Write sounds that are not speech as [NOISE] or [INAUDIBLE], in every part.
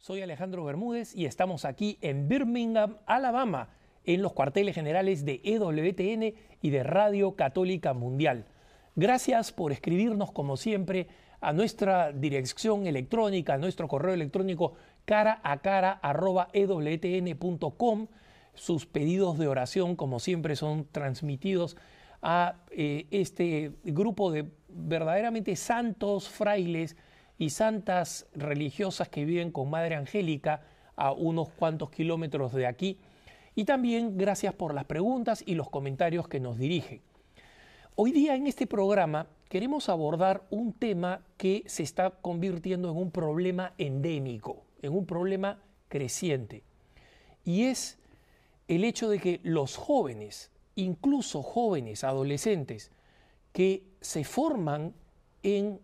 Soy Alejandro Bermúdez y estamos aquí en Birmingham, Alabama, en los cuarteles generales de EWTN y de Radio Católica Mundial. Gracias por escribirnos como siempre a nuestra dirección electrónica, a nuestro correo electrónico cara a cara ewtn.com. Sus pedidos de oración, como siempre, son transmitidos a eh, este grupo de verdaderamente santos frailes y santas religiosas que viven con Madre Angélica a unos cuantos kilómetros de aquí. Y también gracias por las preguntas y los comentarios que nos dirigen. Hoy día en este programa queremos abordar un tema que se está convirtiendo en un problema endémico, en un problema creciente. Y es el hecho de que los jóvenes, incluso jóvenes, adolescentes, que se forman en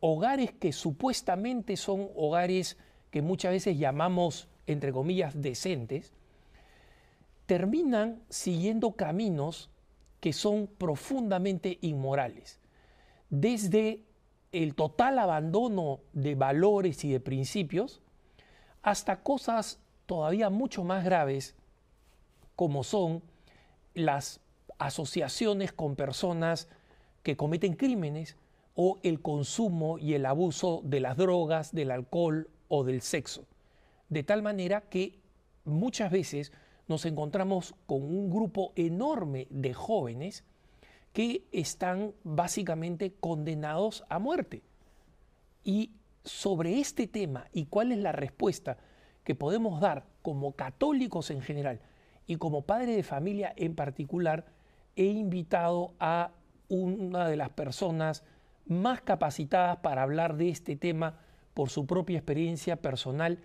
hogares que supuestamente son hogares que muchas veces llamamos, entre comillas, decentes, terminan siguiendo caminos que son profundamente inmorales. Desde el total abandono de valores y de principios hasta cosas todavía mucho más graves como son las asociaciones con personas que cometen crímenes o el consumo y el abuso de las drogas, del alcohol o del sexo. De tal manera que muchas veces nos encontramos con un grupo enorme de jóvenes que están básicamente condenados a muerte. Y sobre este tema y cuál es la respuesta que podemos dar como católicos en general y como padre de familia en particular, he invitado a una de las personas más capacitadas para hablar de este tema por su propia experiencia personal,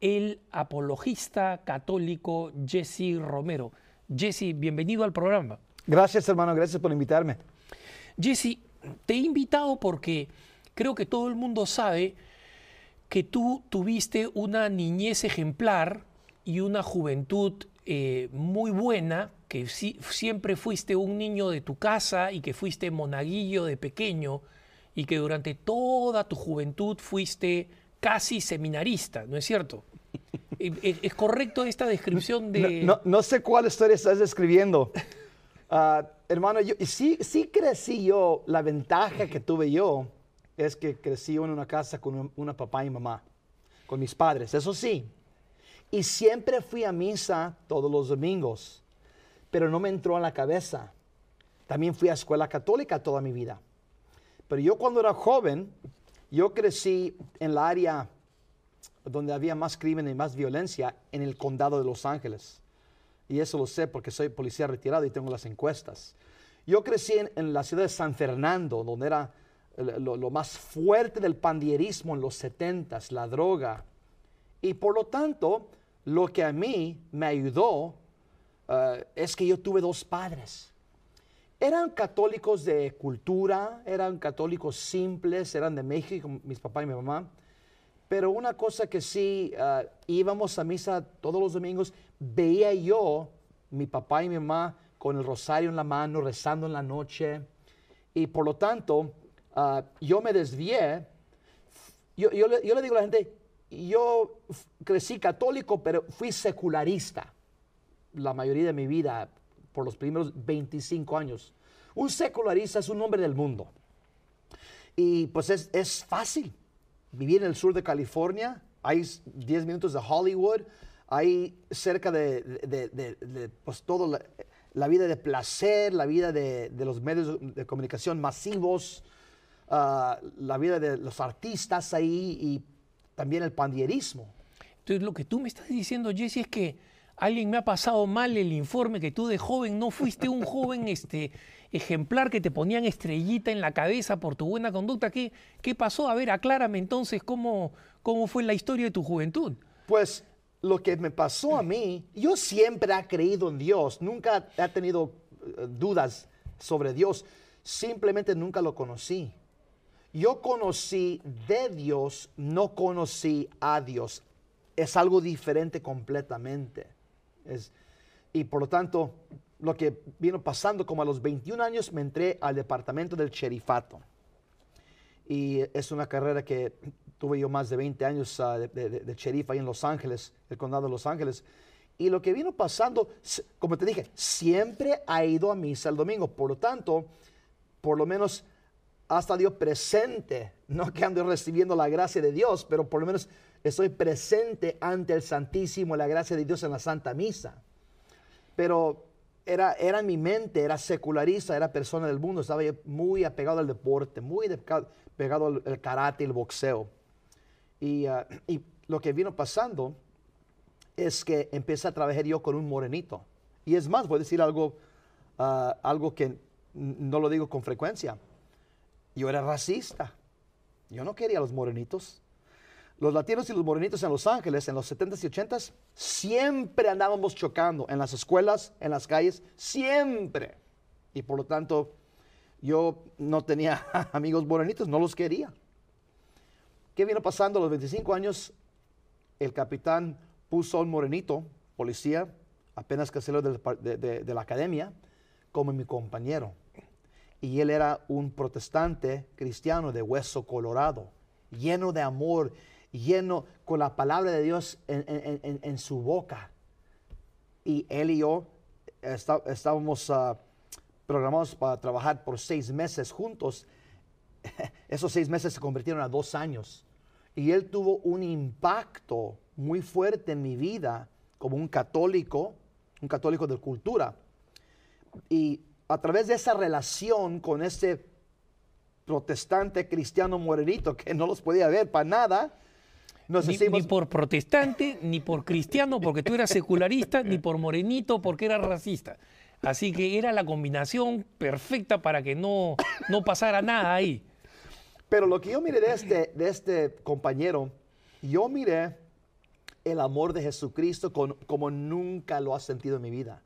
el apologista católico Jesse Romero. Jesse, bienvenido al programa. Gracias, hermano, gracias por invitarme. Jesse, te he invitado porque creo que todo el mundo sabe que tú tuviste una niñez ejemplar y una juventud eh, muy buena, que siempre fuiste un niño de tu casa y que fuiste monaguillo de pequeño y que durante toda tu juventud fuiste casi seminarista, ¿no es cierto? [LAUGHS] ¿Es correcto esta descripción de...? No, sé cuál historia estás describiendo. [LAUGHS] Ah, hermano, yo, sí, sí crecí yo, la ventaja que tuve yo es que crecí en una casa con una papá y mamá, con mis padres, eso sí. Y siempre fui a misa todos los domingos, pero no me entró en la cabeza. También fui a escuela católica toda mi vida. Pero yo cuando era joven, yo crecí en la área donde había más crimen y más violencia en el condado de Los Ángeles. Y eso lo sé porque soy policía retirado y tengo las encuestas. Yo crecí en, la ciudad de San Fernando, donde era lo, más fuerte del pandillerismo en los 70 la droga. Y por lo tanto, lo que a mí me ayudó eh, es que yo tuve dos padres. Eran católicos de cultura, eran católicos simples, eran de México, mis papás y mi mamá pero una cosa que sí, ah, íbamos a misa todos los domingos, veía yo, mi papá y mi mamá, con el rosario en la mano, rezando en la noche. Y por lo tanto, ah, yo me desvié. Yo, yo, yo le digo a la gente, yo crecí católico, pero fui secularista la mayoría de mi vida, por los primeros 25 años. Un secularista es un hombre del mundo. Y pues es, es fácil viví en el sur de California, hay 10 minutos de Hollywood, hay cerca de, de, pues todo la, vida de placer, la vida de, los medios de comunicación masivos, ah, la vida de los artistas ahí y también el pandillerismo. Entonces lo que tú me estás diciendo, Jesse, es que alguien me ha pasado mal el informe que tú de joven no fuiste un joven este, ejemplar que te ponían estrellita en la cabeza por tu buena conducta. ¿Qué, qué pasó? A ver, aclárame entonces cómo, cómo fue la historia de tu juventud. Pues lo que me pasó a mí, yo siempre he creído en Dios, nunca he tenido eh, dudas sobre Dios, simplemente nunca lo conocí. Yo conocí de Dios, no conocí a Dios. Es algo diferente completamente. Y por lo tanto, lo que vino pasando, como a los 21 años me entré al departamento del sherifato. Y es una carrera que tuve yo más de 20 años ah, de, de, ahí en Los Ángeles, el condado de Los Ángeles. Y lo que vino pasando, como te dije, siempre ha ido a misa el domingo. Por lo tanto, por lo menos ha estado yo presente. No que ando recibiendo la gracia de Dios, pero por lo menos estoy presente ante el Santísimo, la gracia de Dios en la Santa Misa. Pero era, era mi mente, era secularista, era persona del mundo, estaba muy apegado al deporte, muy de- pegado al, karate el boxeo. Y, ah, y lo que vino pasando es que empecé a trabajar yo con un morenito. Y es más, voy a decir algo, ah, algo que no lo digo con frecuencia. Yo era racista. Yo no quería a los morenitos. Los latinos y los morenitos en Los Ángeles en los 70s y 80s siempre andábamos chocando en las escuelas, en las calles, siempre. Y por lo tanto, yo no tenía [LAUGHS] amigos morenitos, no los quería. ¿Qué vino pasando a los 25 años? El capitán puso a un morenito, policía, apenas par- de, de- de la academia, como mi compañero. Y él era un protestante cristiano de hueso colorado, lleno de amor, lleno con la palabra de Dios en, en- en- en su boca. Y él y yo está- estábamos ah, programados para trabajar por seis meses juntos. [LAUGHS] Esos seis meses se convirtieron a dos años. Y él tuvo un impacto muy fuerte en mi vida como un católico, un católico de cultura. Y a través de esa relación con ese protestante cristiano morenito que no los podía ver para nada, nos Ni, por protestante, ni por cristiano, porque tú eras secularista, ni por morenito, porque eras racista. Así que era la combinación perfecta para que no, no pasara nada ahí. Pero lo que yo miré de este, de este compañero, yo miré el amor de Jesucristo con- como nunca lo ha sentido en mi vida.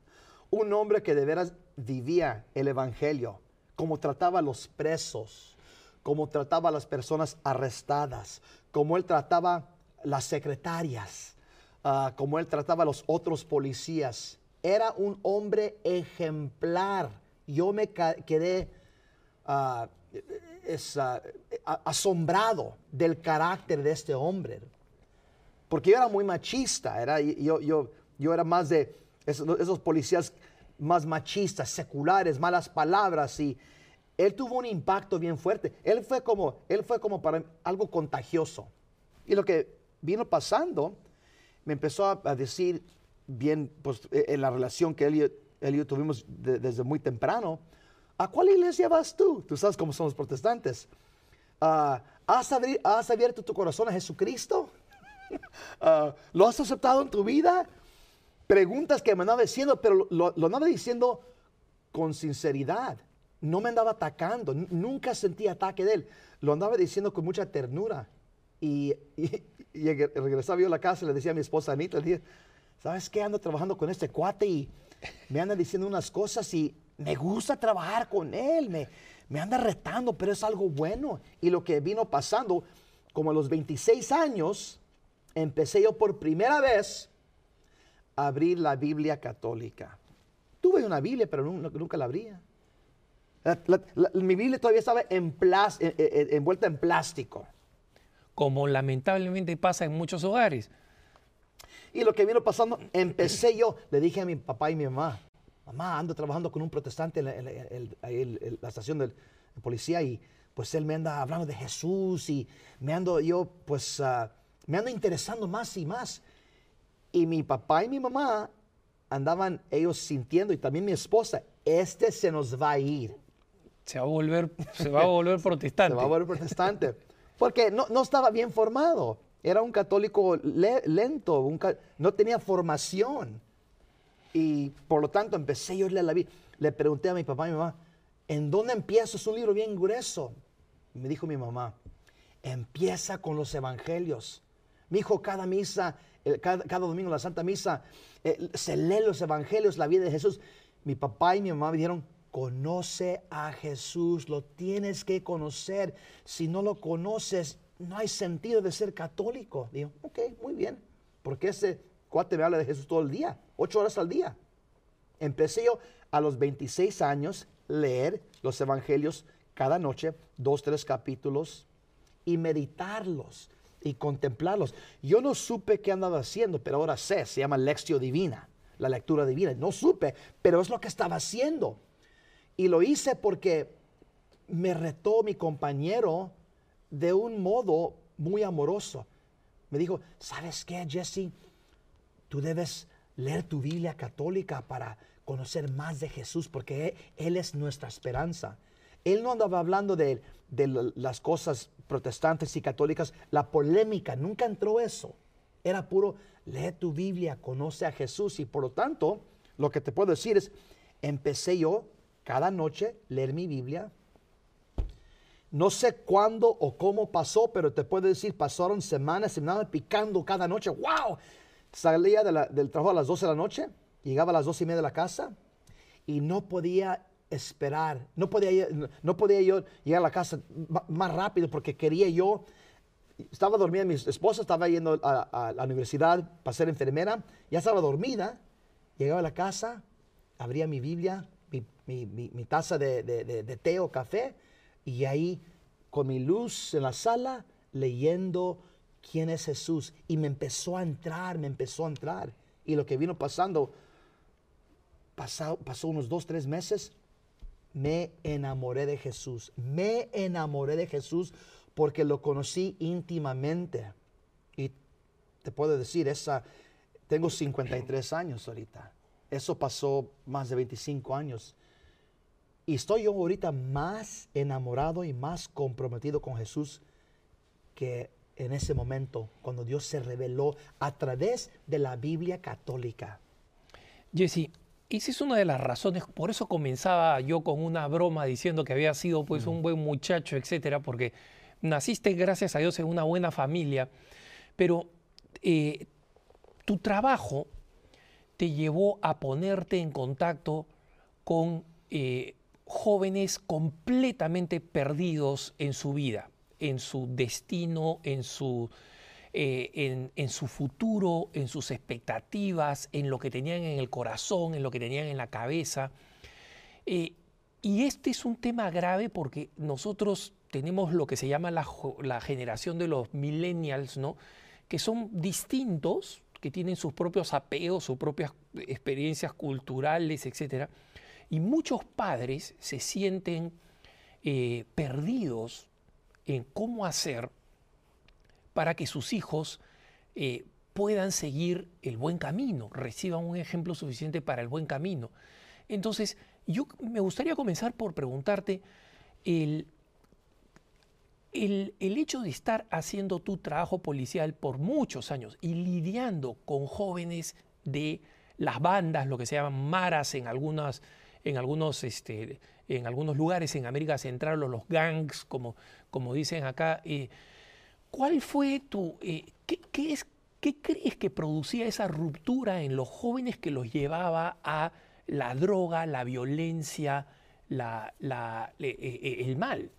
Un hombre que de veras vivía el Evangelio, como trataba a los presos, como trataba a las personas arrestadas, como él trataba las secretarias, ah, como él trataba a los otros policías. Era un hombre ejemplar. Yo me quedé ah, ah, asombrado del carácter de este hombre. Porque yo era muy machista, era, yo, yo, yo era más de esos, esos policías más machistas, seculares, malas palabras y él tuvo un impacto bien fuerte. Él fue como, él fue como para algo contagioso. Y lo que vino pasando, me empezó a, decir bien, pues e- en la relación que él y, yo tuvimos de- desde muy temprano, ¿a cuál iglesia vas tú? Tú sabes cómo son los protestantes. Ah, ¿has, abri- has abierto tu corazón a Jesucristo? [LAUGHS] Ah, ¿Lo has aceptado en tu vida? Preguntas que me andaba diciendo, pero lo, lo andaba diciendo con sinceridad. No me andaba atacando, nunca sentí ataque de él. Lo andaba diciendo con mucha ternura. Y, [LAUGHS] y- y reg- regresaba yo a la casa y le decía a mi esposa Anita, le dije, ¿sabes qué? Ando trabajando con este cuate y me anda diciendo unas cosas y me gusta trabajar con él, me, me anda retando, pero es algo bueno. Y lo que vino pasando, como a los 26 años, empecé yo por primera vez a abrir la Biblia católica. Tuve una Biblia, pero nu- nunca la abría. La- la- la- mi Biblia todavía estaba en plas- en- en- envuelta en plástico. Como lamentablemente pasa en muchos hogares. Y lo que vino pasando, empecé yo, le dije a mi papá y mi mamá, mamá, ando trabajando con un protestante en la, en la- el- la estación del- de policía y pues él me anda hablando de Jesús y me ando yo, pues, ah, me ando interesando más y más. Y mi papá y mi mamá andaban ellos sintiendo, y también mi esposa, este se nos va a ir. Se va a volver, [LAUGHS] se va a [LAUGHS] volver protestante. Se va a volver protestante. Porque no, no estaba bien formado. Era un católico le- lento, un no tenía formación. Y por lo tanto empecé yo a leer la Biblia. Le pregunté a mi papá y mi mamá, ¿en dónde empiezo? Es un libro bien grueso. Me dijo mi mamá, empieza con los evangelios. Mi hijo, cada misa, cada, cada domingo la Santa Misa, eh, se lee los evangelios, la vida de Jesús. Mi papá y mi mamá me dijeron, conoce a Jesús, lo tienes que conocer. Si no lo conoces, no hay sentido de ser católico. Digo, ok, muy bien, porque ese cuate me habla de Jesús todo el día, ocho horas al día. Empecé yo a los 26 años leer los evangelios cada noche, dos, tres capítulos, y meditarlos. y contemplarlos. Yo no supe qué andaba haciendo, pero ahora sé, se llama lectio divina, la lectura divina. No supe, pero es lo que estaba haciendo. Y lo hice porque me retó mi compañero de un modo muy amoroso. Me dijo, ¿sabes qué, Jesse? Tú debes leer tu Biblia católica para conocer más de Jesús, porque Él es nuestra esperanza. Él no andaba hablando de, las cosas protestantes y católicas, la polémica, nunca entró eso. Era puro, lee tu Biblia, conoce a Jesús. Y por lo tanto, lo que te puedo decir es, empecé yo cada noche leer mi Biblia. No sé cuándo o cómo pasó, pero te puedo decir, pasaron semanas me picando cada noche. ¡Wow! Salía del trabajo a las 12 de la noche, llegaba a las 12 y media de la casa y no podía esperar, no podía, no podía yo llegar a la casa más rápido porque quería yo, estaba dormida, mi esposa estaba yendo a, la universidad para ser enfermera, ya estaba dormida, llegaba a la casa, abría mi Biblia, mi, taza de, de té o café y ahí con mi luz en la sala leyendo quién es Jesús. Y me empezó a entrar, me empezó a entrar. Y lo que vino pasando, pasó, pasó unos dos, tres meses, me enamoré de Jesús. Me enamoré de Jesús porque lo conocí íntimamente. Y te puedo decir, esa, tengo 53 años ahorita. Eso pasó más de 25 años. Y estoy yo ahorita más enamorado y más comprometido con Jesús que en ese momento, cuando Dios se reveló a través de la Biblia católica. Jesse, esa es una de las razones, por eso comenzaba yo con una broma diciendo que había sido pues un buen muchacho, etcétera, porque naciste gracias a Dios en una buena familia, pero eh, tu trabajo te llevó a ponerte en contacto con eh, jóvenes completamente perdidos en su vida en su destino, en su, eh, en, su futuro, en sus expectativas, en lo que tenían en el corazón, en lo que tenían en la cabeza. Eh, y este es un tema grave porque nosotros tenemos lo que se llama la, la, generación de los millennials, ¿no? que son distintos, que tienen sus propios apeos, sus propias experiencias culturales, etc. Y muchos padres se sienten eh, perdidos en cómo hacer para que sus hijos eh, puedan seguir el buen camino, reciban un ejemplo suficiente para el buen camino. Entonces, yo me gustaría comenzar por preguntarte el, el, hecho de estar haciendo tu trabajo policial por muchos años y lidiando con jóvenes de las bandas, lo que se llaman maras en algunas en algunos, este, en algunos lugares en América Central o los gangs, como, dicen acá. Eh, ¿Cuál fue tu, eh, qué, es, qué crees que producía esa ruptura en los jóvenes que los llevaba a la droga, la violencia, eh, el mal?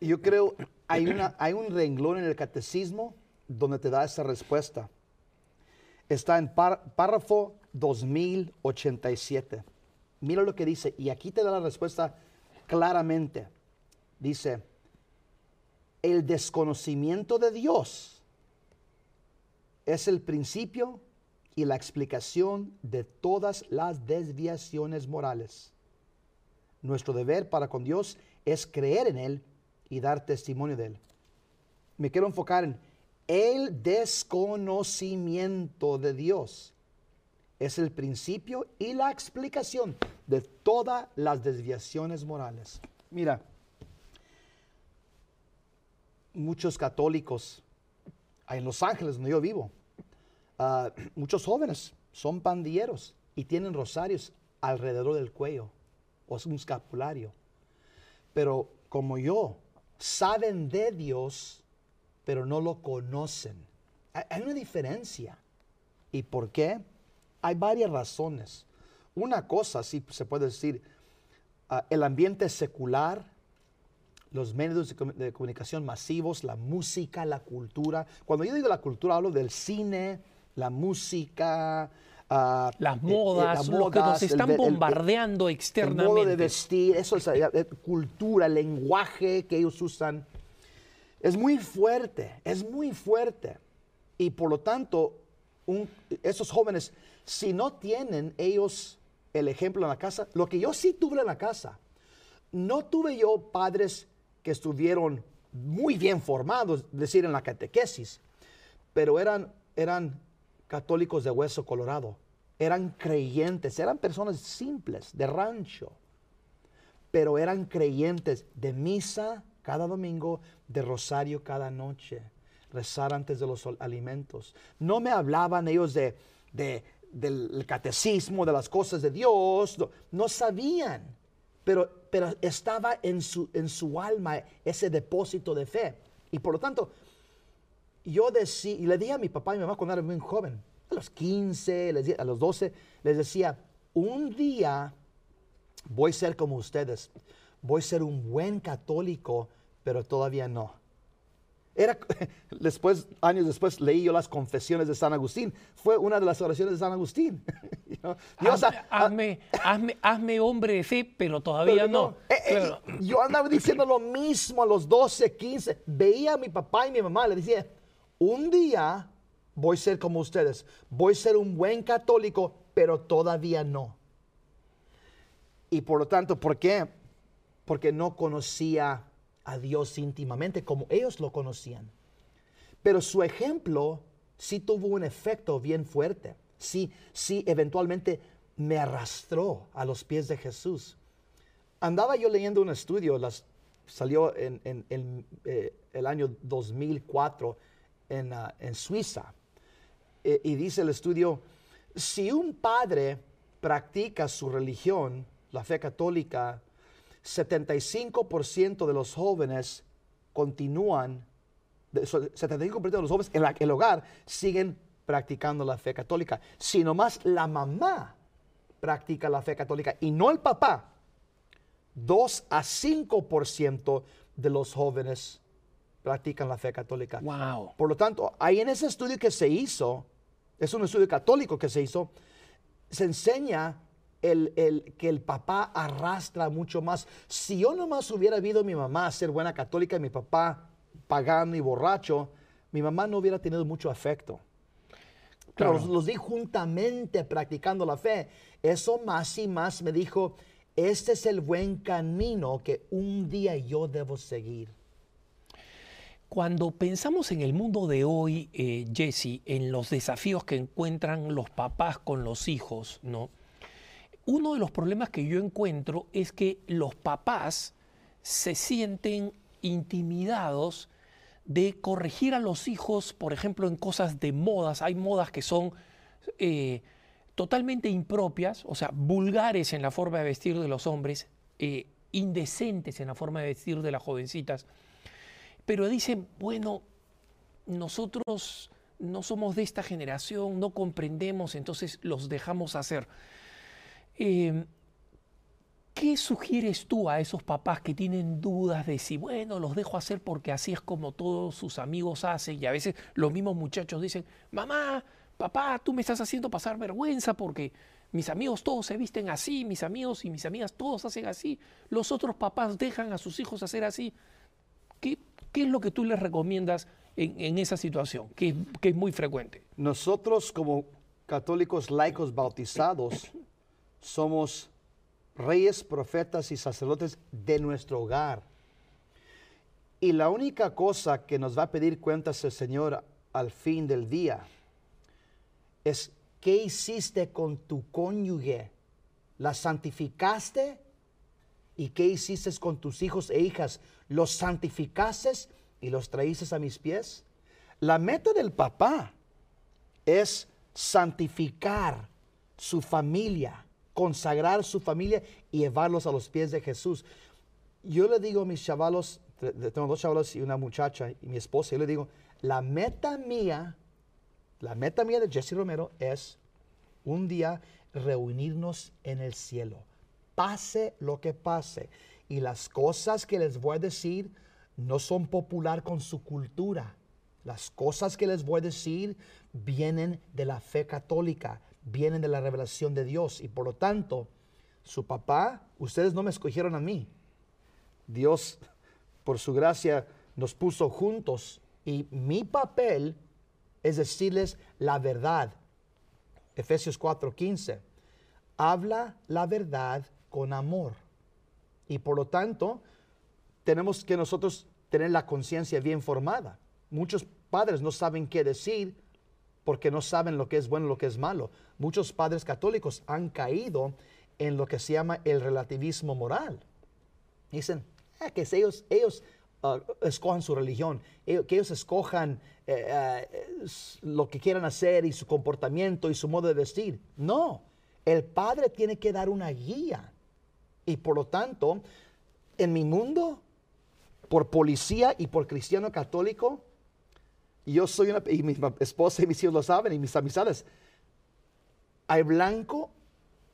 Yo creo, hay, una, hay un renglón en el catecismo donde te da esa respuesta. Está en párrafo 2087. Mira lo que dice, y aquí te da la respuesta claramente. Dice, el desconocimiento de Dios es el principio y la explicación de todas las desviaciones morales. Nuestro deber para con Dios es creer en Él y dar testimonio de Él. Me quiero enfocar en el desconocimiento de Dios es el principio y la explicación de todas las desviaciones morales. Mira, muchos católicos en Los Ángeles, donde yo vivo, ah, muchos jóvenes son pandilleros y tienen rosarios alrededor del cuello o es un escapulario. Pero como yo, saben de Dios, pero no lo conocen. Hay una diferencia. ¿Y por qué? Hay varias razones. Una cosa, sí se puede decir, ah, el ambiente secular, los medios de, comunicación masivos, la música, la cultura. Cuando yo digo la cultura, hablo del cine, la música, las eh, eh, modas, lo que nos están bombardeando externamente. El modo de vestir, eso es eh, cultura, el lenguaje que ellos usan. Es muy fuerte, es muy fuerte. Y por lo tanto, un- esos jóvenes, si no tienen ellos el ejemplo en la casa, lo que yo sí tuve en la casa, no tuve yo padres que estuvieron muy bien formados, es decir, en la catequesis, pero eran, eran católicos de hueso colorado, eran creyentes, eran personas simples, de rancho, pero eran creyentes de misa cada domingo, de rosario cada noche, rezar antes de los alimentos. No me hablaban ellos de, de- del catecismo, de las cosas de Dios, no, no sabían, pero, pero estaba en su, en su alma ese depósito de fe. Y por lo tanto, yo decía, y le dije a mi papá y mi mamá cuando era muy joven, a los 15, les a los 12, les decía, un día voy a ser como ustedes, voy a ser un buen católico, pero todavía no. Era, [LAUGHS] después, años después, leí yo las confesiones de San Agustín. Fue una de las oraciones de San Agustín. [LAUGHS] Dios, hazme, ah, hazme, hazme- hazme hombre de fe, pero todavía pero no. Eh, eh, Claro. Yo andaba diciendo lo mismo a los 12, 15. Veía a mi papá y mi mamá, le decía, un día voy a ser como ustedes. Voy a ser un buen católico, pero todavía no. Y por lo tanto, ¿por qué? Porque no conocía a Dios íntimamente como ellos lo conocían. Pero su ejemplo sí tuvo un efecto bien fuerte. Sí, sí, eventualmente me arrastró a los pies de Jesús. Andaba yo leyendo un estudio, salió en, eh, el año 2004 en, ah, en Suiza. Eh, y dice el estudio, si un padre practica su religión, la fe católica, 75% de los jóvenes continúan, de- so- 75% de los jóvenes en el hogar siguen practicando la fe católica. Si nomás la mamá practica la fe católica y no el papá, 2 a 5% de los jóvenes practican la fe católica. Wow. Por lo tanto, ahí en ese estudio que se hizo, es un estudio católico que se hizo, se enseña el, el- que el papá arrastra mucho más. Si yo nomás hubiera visto a mi mamá ser buena católica y mi papá pagano y borracho, mi mamá no hubiera tenido mucho afecto. Pero Claro. los, los di juntamente practicando la fe. Eso más y más me dijo, este es el buen camino que un día yo debo seguir. Cuando pensamos en el mundo de hoy, eh, Jesse, en los desafíos que encuentran los papás con los hijos, ¿no? Uno de los problemas que yo encuentro es que los papás se sienten intimidados de corregir a los hijos, por ejemplo, en cosas de modas. Hay modas que son eh, totalmente impropias, o sea, vulgares en la forma de vestir de los hombres, eh, indecentes en la forma de vestir de las jovencitas pero dicen, bueno, nosotros no somos de esta generación, no comprendemos, entonces los dejamos hacer. Eh, ¿Qué sugieres tú a esos papás que tienen dudas de si, bueno, los dejo hacer porque así es como todos sus amigos hacen? Y a veces los mismos muchachos dicen, mamá, papá, tú me estás haciendo pasar vergüenza porque mis amigos todos se visten así, mis amigos y mis amigas todos hacen así, los otros papás dejan a sus hijos hacer así. ¿Qué, qué es lo que tú les recomiendas en, esa situación, que, que es muy frecuente? Nosotros como católicos laicos bautizados somos reyes, profetas y sacerdotes de nuestro hogar. Y la única cosa que nos va a pedir cuentas el Señor al fin del día es qué hiciste con tu cónyuge. ¿La santificaste? ¿Y qué hiciste con tus hijos e hijas? ¿Los santificaste y los traíste a mis pies? La meta del papá es santificar su familia, consagrar su familia y llevarlos a los pies de Jesús. Yo le digo a mis chavalos, te- te- tengo dos chavalos y una muchacha y mi esposa, yo le digo, la meta mía, la meta mía de Jesse Romero es un día reunirnos en el cielo, pase lo que pase. Y las cosas que les voy a decir no son popular con su cultura. Las cosas que les voy a decir vienen de la fe católica, vienen de la revelación de Dios. Y por lo tanto, su papá, ustedes no me escogieron a mí. Dios, por su gracia, nos puso juntos y mi papel es decirles la verdad. Efesios 4:15. Habla la verdad con amor. Y por lo tanto, tenemos que nosotros tener la conciencia bien formada. Muchos padres no saben qué decir porque no saben lo que es bueno y lo que es malo. Muchos padres católicos han caído en lo que se llama el relativismo moral. Dicen, "Ah, que ellos, ellos uh, escojan su religión, que ellos escojan eh, eh, lo que quieran hacer y su comportamiento y su modo de vestir. No, el padre tiene que dar una guía. Y por lo tanto, en mi mundo, por policía y por cristiano católico, yo soy una, y mi esposa y mis hijos lo saben, y mis amistades, hay blanco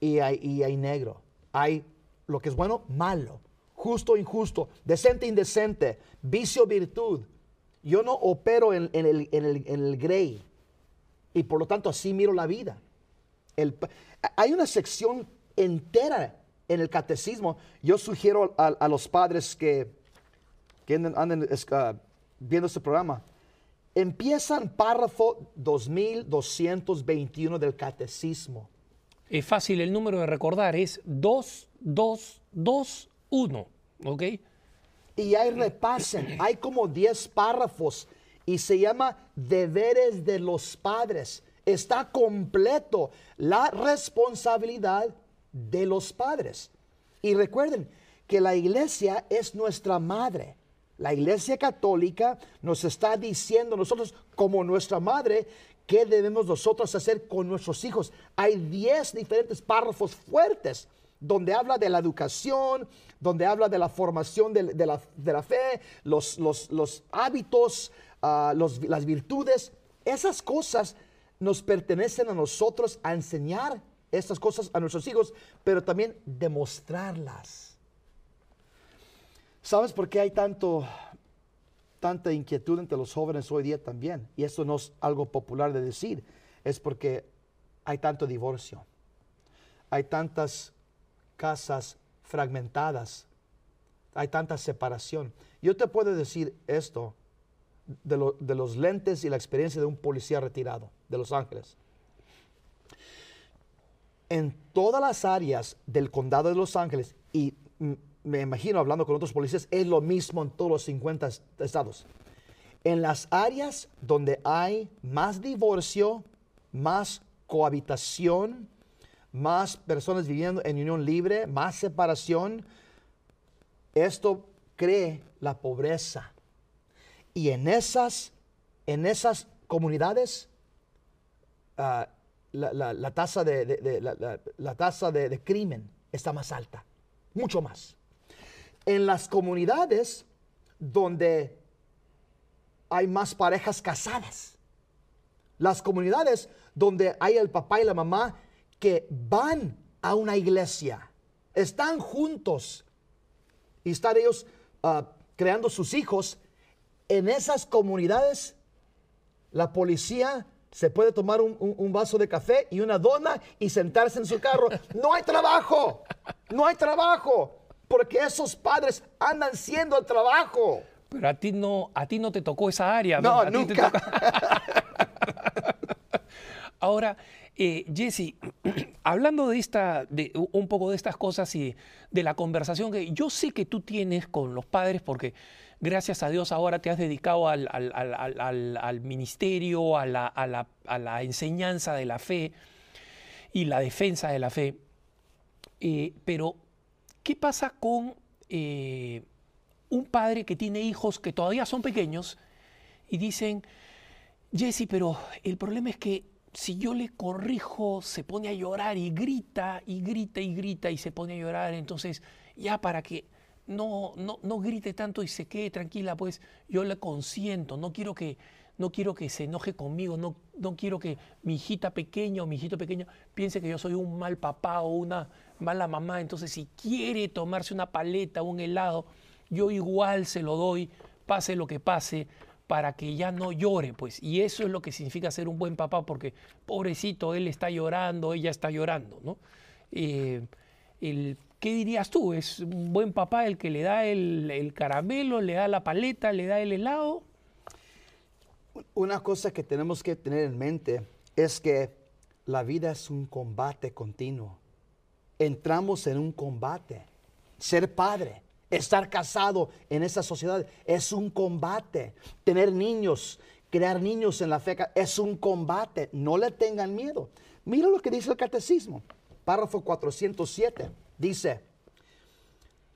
y hay, y hay negro. Hay lo que es bueno, malo, justo, injusto, decente, indecente, vicio, virtud. Yo no opero en, en el, en el- en el gray y por lo tanto así miro la vida. El hay una sección entera en el catecismo. Yo sugiero a, a los padres que, que anden, ah, viendo este programa, empiezan párrafo 2221 del catecismo. Es fácil el número de recordar, es 2221, ¿ok? Y ahí repasen, hay como 10 párrafos y se llama deberes de los padres. Está completo la responsabilidad de los padres. Y recuerden que la iglesia es nuestra madre. La iglesia católica nos está diciendo nosotros como nuestra madre qué debemos nosotros hacer con nuestros hijos. Hay 10 diferentes párrafos fuertes donde habla de la educación, donde habla de la formación de, la, de la fe, los, los- los hábitos, ah, las virtudes. Esas cosas nos pertenecen a nosotros a enseñar estas cosas a nuestros hijos, pero también demostrarlas. ¿Sabes por qué hay tanto, tanta inquietud entre los jóvenes hoy día también? Y esto no es algo popular de decir, es porque hay tanto divorcio, hay tantas casas fragmentadas, hay tanta separación. Yo te puedo decir esto de, de los lentes y la experiencia de un policía retirado de Los Ángeles. En todas las áreas del condado de Los Ángeles, y mm, me imagino hablando con otros policías, es lo mismo en todos los 50 est- estados. En las áreas donde hay más divorcio, más cohabitación, más personas viviendo en unión libre, más separación, esto cree la pobreza. Y en esas, en esas comunidades, ah, la, la- tasa, de, la, de crimen está más alta, mucho más. En las comunidades donde hay más parejas casadas, las comunidades donde hay el papá y la mamá que van a una iglesia, están juntos y están ellos ah, creando sus hijos, en esas comunidades la policía se puede tomar un, un- un vaso de café y una dona y sentarse en su carro. No hay trabajo, no hay trabajo, porque esos padres andan siendo el trabajo. Pero a ti no, a ti no te tocó esa área. No, A ti te nunca. [LAUGHS] Ahora, eh, Jesse, [CLEARS THROAT] hablando de esta, de un poco de estas cosas y de la conversación que yo sé que tú tienes con los padres, porque gracias a Dios ahora te has dedicado al, ministerio, a la enseñanza de la fe y la defensa de la fe. Eh, pero, ¿qué pasa con eh, un padre que tiene hijos que todavía son pequeños y dicen, Jesse, pero el problema es que si yo le corrijo, se pone a llorar y grita y grita y grita y se pone a llorar, entonces ya para que no, no, no grite tanto y se quede tranquila, pues yo le consiento, no quiero que, no quiero que se enoje conmigo, no, no quiero que mi hijita pequeña o mi hijito pequeño piense que yo soy un mal papá o una mala mamá, entonces si quiere tomarse una paleta o un helado, yo igual se lo doy, pase lo que pase, para que ya no llore, pues. Y eso es lo que significa ser un buen papá, porque pobrecito, él está llorando, ella está llorando, ¿no? Eh, el- ¿qué dirías tú? ¿Es un buen papá el que le da el, el caramelo, le da la paleta, le da el helado? Una cosa que tenemos que tener en mente es que la vida es un combate continuo. Entramos en un combate. Ser padre, estar casado en esta sociedad es un combate. Tener niños, crear niños en la fe es un combate. No le tengan miedo. Mira lo que dice el catecismo. Párrafo 407. Dice,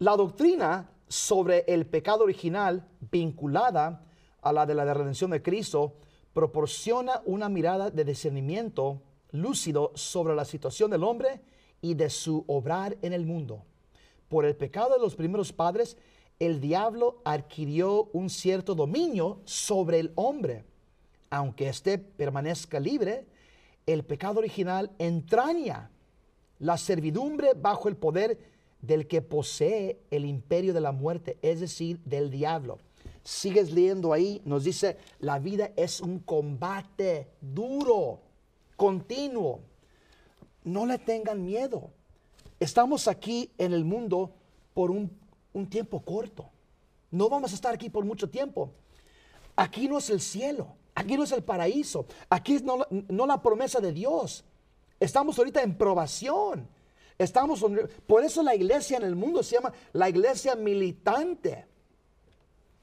la doctrina sobre el pecado original vinculada a la de la redención de Cristo proporciona una mirada de discernimiento lúcido sobre la situación del hombre y de su obrar en el mundo. Por el pecado de los primeros padres, el diablo adquirió un cierto dominio sobre el hombre. Aunque éste permanezca libre, el pecado original entraña la servidumbre bajo el poder del que posee el imperio de la muerte, es decir, del diablo. Sigues leyendo ahí, nos dice, la vida es un combate duro continuo. No le tengan miedo. Estamos aquí en el mundo por un, tiempo corto. No vamos a estar aquí por mucho tiempo. Aquí no es el cielo, aquí no es el paraíso, aquí no, no la promesa de Dios. Estamos ahorita en probación. Estamos, por eso la iglesia en el mundo se llama la iglesia militante.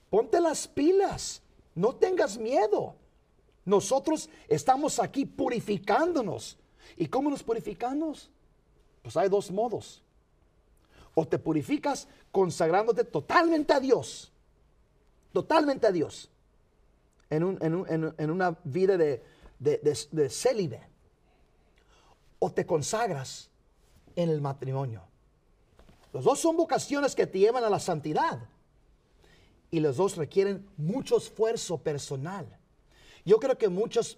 Ponte las pilas, no tengas miedo. Nosotros estamos aquí purificándonos. ¿Y cómo nos purificamos? Pues hay dos modos. O te purificas consagrándote totalmente a Dios. Totalmente a Dios. En, una vida de, de, célibe. O te consagras en el matrimonio. Los dos son vocaciones que te llevan a la santidad. Y los dos requieren mucho esfuerzo personal. Yo creo que muchos,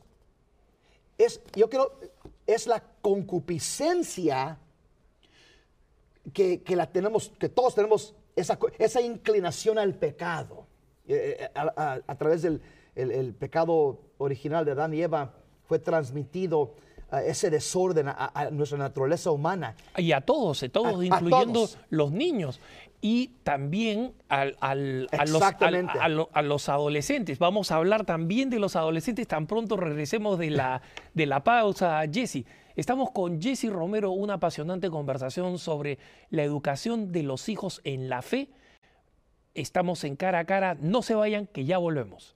es, yo creo, es la concupiscencia que, la tenemos, que todos tenemos esa, esa inclinación al pecado. Eh, eh, a, través del el, pecado original de Adán y Eva fue transmitido eh, ese desorden a, nuestra naturaleza humana. Y a todos, a todos, incluyendo los niños y también al, a, los, a, los, adolescentes. Vamos a hablar también de los adolescentes tan pronto regresemos de la, [LAUGHS] de la pausa, Jesse. Estamos con Jesse Romero, una apasionante conversación sobre la educación de los hijos en la fe. Estamos en cara a cara, no se vayan, que ya volvemos.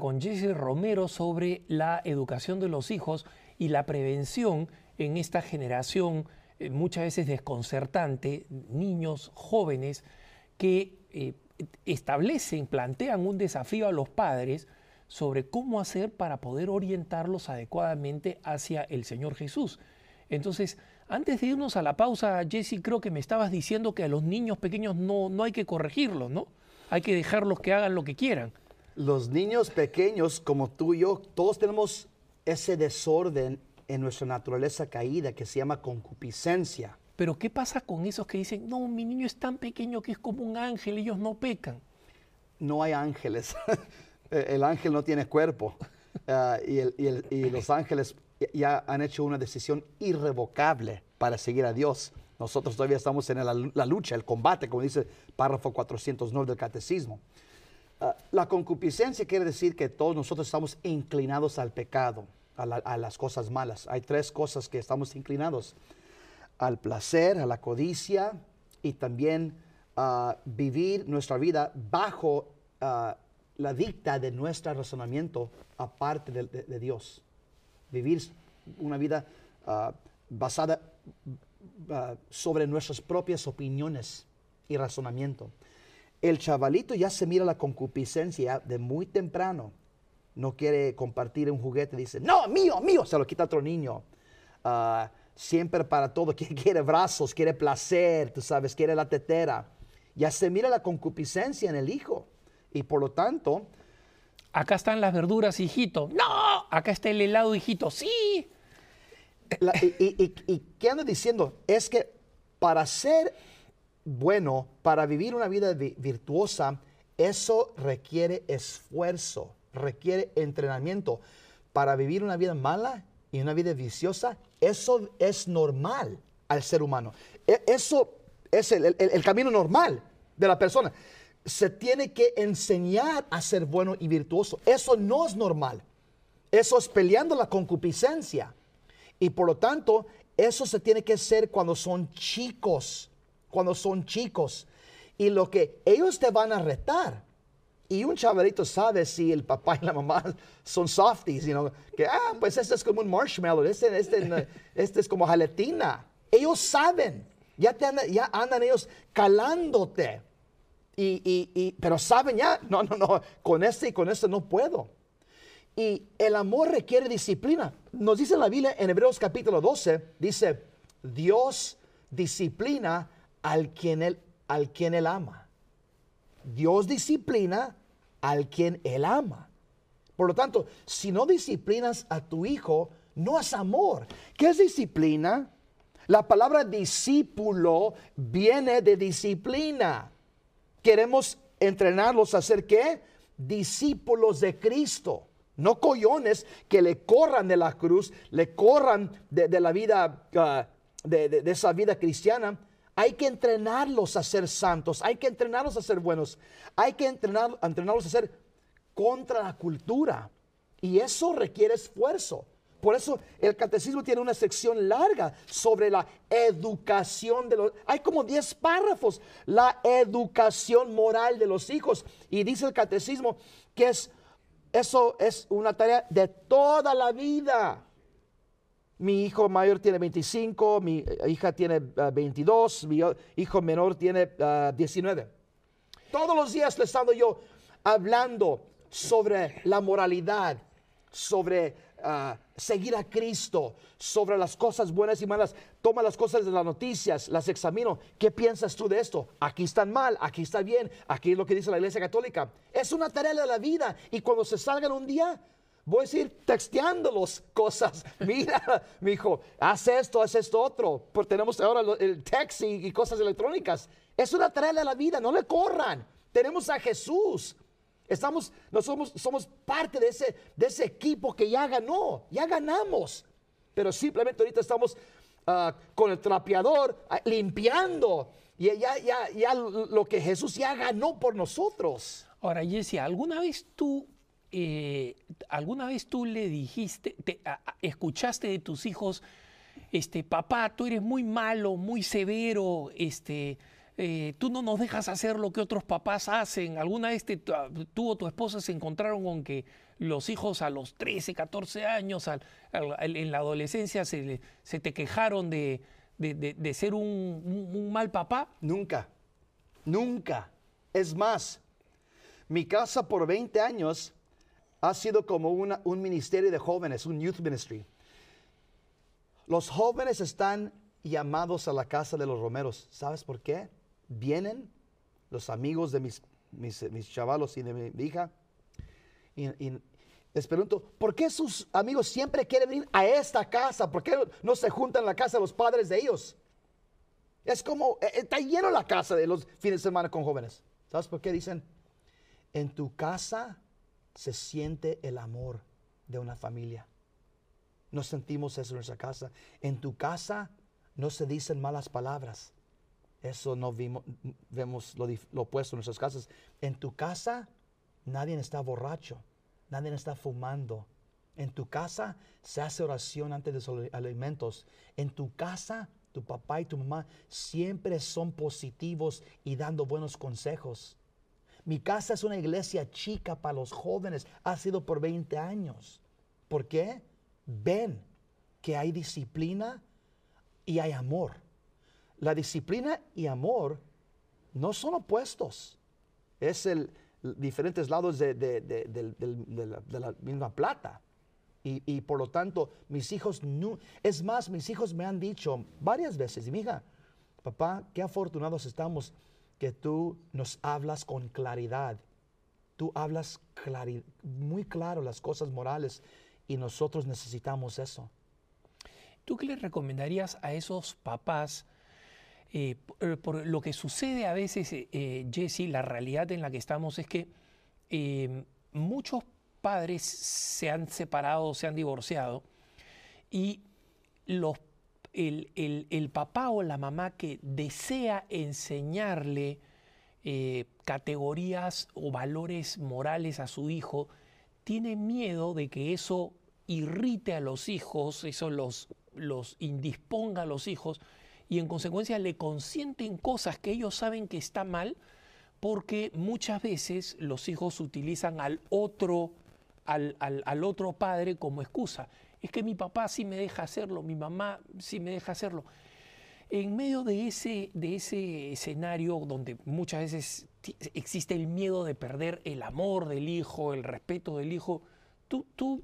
Con Jesse Romero sobre la educación de los hijos y la prevención en esta generación eh, muchas veces desconcertante, niños jóvenes que eh, establecen, plantean un desafío a los padres sobre cómo hacer para poder orientarlos adecuadamente hacia el Señor Jesús. Entonces, antes de irnos a la pausa, Jesse, creo que me estabas diciendo que a los niños pequeños no, no hay que corregirlos, ¿no? Hay que dejarlos que hagan lo que quieran los niños pequeños como tú y yo, todos tenemos ese desorden en nuestra naturaleza caída que se llama concupiscencia. Pero ¿qué pasa con esos que dicen, no, mi niño es tan pequeño que es como un ángel, ellos no pecan? No hay ángeles. [LAUGHS] el ángel no tiene cuerpo. [LAUGHS] Ah, y, los ángeles ya han hecho una decisión irrevocable para seguir a Dios. Nosotros todavía estamos en la, la lucha, el combate, como dice párrafo 409 del Catecismo. Ah, la concupiscencia quiere decir que todos nosotros estamos inclinados al pecado, a, las cosas malas. Hay tres cosas que estamos inclinados. Al placer, a la codicia y también a ah, vivir nuestra vida bajo ah, la dicta de nuestro razonamiento aparte de, Dios. Vivir una vida basada sobre nuestras propias opiniones y razonamiento el chavalito ya se mira la concupiscencia de muy temprano. No quiere compartir un juguete, dice, no, mío, mío, se lo quita otro niño. Ah, siempre para todo, [LAUGHS] quiere, quiere brazos, quiere placer, tú sabes, quiere la tetera. Ya se mira la concupiscencia en el hijo. Y por lo tanto, Acá están las verduras, hijito. No, acá está el helado, hijito. Sí. la- y, y- y- y qué ando diciendo? Es que para ser bueno, para vivir una vida vi- virtuosa, eso requiere esfuerzo, requiere entrenamiento. Para vivir una vida mala y una vida viciosa, eso es normal al ser humano. E- Eso es el camino normal de la persona. Se tiene que enseñar a ser bueno y virtuoso. Eso no es normal. Eso es peleando la concupiscencia. Y por lo tanto, eso se tiene que hacer cuando son chicos, cuando son chicos. Y lo que ellos te van a retar. Y un chavalito sabe si el papá y la mamá son softies, you know, que, ah, pues este es como un marshmallow, este, este, este es como jaletina. Ellos saben, ya, te andan, ya andan ellos calándote. Y, y- pero saben ya, no, no, no, con este y con este no puedo. Y el amor requiere disciplina. Nos dice la Biblia, en Hebreos capítulo 12, dice, Dios disciplina al quien él, al quien él ama. Dios disciplina al quien él ama. Por lo tanto, si no disciplinas a tu hijo, no es amor. ¿Qué es disciplina? La palabra discípulo viene de disciplina. Queremos entrenarlos a ser qué? Discípulos de Cristo. No collones que le corran de la cruz, le corran de, la vida, ah, de esa vida cristiana. Hay que entrenarlos a ser santos, hay que entrenarlos a ser buenos, hay que entrenar, entrenarlos a ser contra la cultura. Y eso requiere esfuerzo. Por eso el catecismo tiene una sección larga sobre la educación de los... Hay como 10 párrafos, la educación moral de los hijos. Y dice el catecismo que es, eso es una tarea de toda la vida. Mi hijo mayor tiene 25, mi hija tiene ah, 22, mi hijo menor tiene ah, 19. Todos los días le he estado yo hablando sobre la moralidad, sobre ah, seguir a Cristo, sobre las cosas buenas y malas. Toma las cosas de las noticias, las examino. ¿Qué piensas tú de esto? Aquí están mal, aquí está bien, aquí es lo que dice la Iglesia Católica. Es una tarea de la vida y cuando se salgan un día, voy a decir texteándolos cosas. [LAUGHS] Mira, mi hijo, haz esto, haz esto otro. Porque tenemos ahora el text y, cosas electrónicas. Es una tarea de la vida, no le corran. Tenemos a Jesús. Estamos, nosotros somos, parte de ese, de ese equipo que ya ganó, ya ganamos. Pero simplemente ahorita estamos ah, con el trapeador ah, limpiando. Y ya, ya, ya lo que Jesús ya ganó por nosotros. Ahora, Jessie, ¿alguna vez tú, eh, alguna vez tú le dijiste, te- escuchaste de tus hijos, este, papá, tú eres muy malo, muy severo, este, eh, tú no nos dejas hacer lo que otros papás hacen? ¿Alguna vez tú o tu esposa se encontraron con que los hijos a los 13, 14 años, en la adolescencia, se, te quejaron de, ser un mal papá? Nunca, nunca. Es más, mi casa por 20 años ha sido como un ministerio de jóvenes, un youth ministry. Los jóvenes están llamados a la casa de los romeros. ¿Sabes por qué? Vienen los amigos de mis, mis, mis chavalos y de mi, hija. Y, les pregunto, ¿por qué sus amigos siempre quieren venir a esta casa? ¿Por qué no se juntan en la casa de los padres de ellos? Es como, eh, está lleno la casa de los fines de semana con jóvenes. ¿Sabes por qué dicen? En tu casa se siente el amor de una familia. No sentimos eso en nuestra casa. En tu casa no se dicen malas palabras. Eso no vimos, vemos lo, lo opuesto en nuestras casas. En tu casa nadie está borracho, nadie está fumando. En tu casa se hace oración antes de los alimentos. En tu casa tu papá y tu mamá siempre son positivos y dando buenos consejos. Mi casa es una iglesia chica para los jóvenes. Ha sido por 20 años. ¿Por qué? Ven que hay disciplina y hay amor. La disciplina y amor no son opuestos. Es el diferentes lados de, de- de- la, de la misma plata. Y, y por lo tanto, mis hijos, no, es más, mis hijos me han dicho varias veces, mi hija, papá, qué afortunados estamos que tú nos hablas con claridad. Tú hablas muy claro las cosas morales y nosotros necesitamos eso. ¿Tú qué le recomendarías a esos papás? eh, por, lo que sucede a veces, eh, eh, Jesse, la realidad en la que estamos es que muchos padres se han separado, se han divorciado y los, el, el- el papá o la mamá que desea enseñarle eh, categorías o valores morales a su hijo, tiene miedo de que eso irrite a los hijos, eso los, los indisponga a los hijos y en consecuencia le consienten cosas que ellos saben que está mal porque muchas veces los hijos utilizan al otro, al, al- al otro padre como excusa. Es que mi papá sí me deja hacerlo, mi mamá sí me deja hacerlo. En medio de ese, de ese escenario donde muchas veces existe el miedo de perder el amor del hijo, el respeto del hijo, ¿tú, tú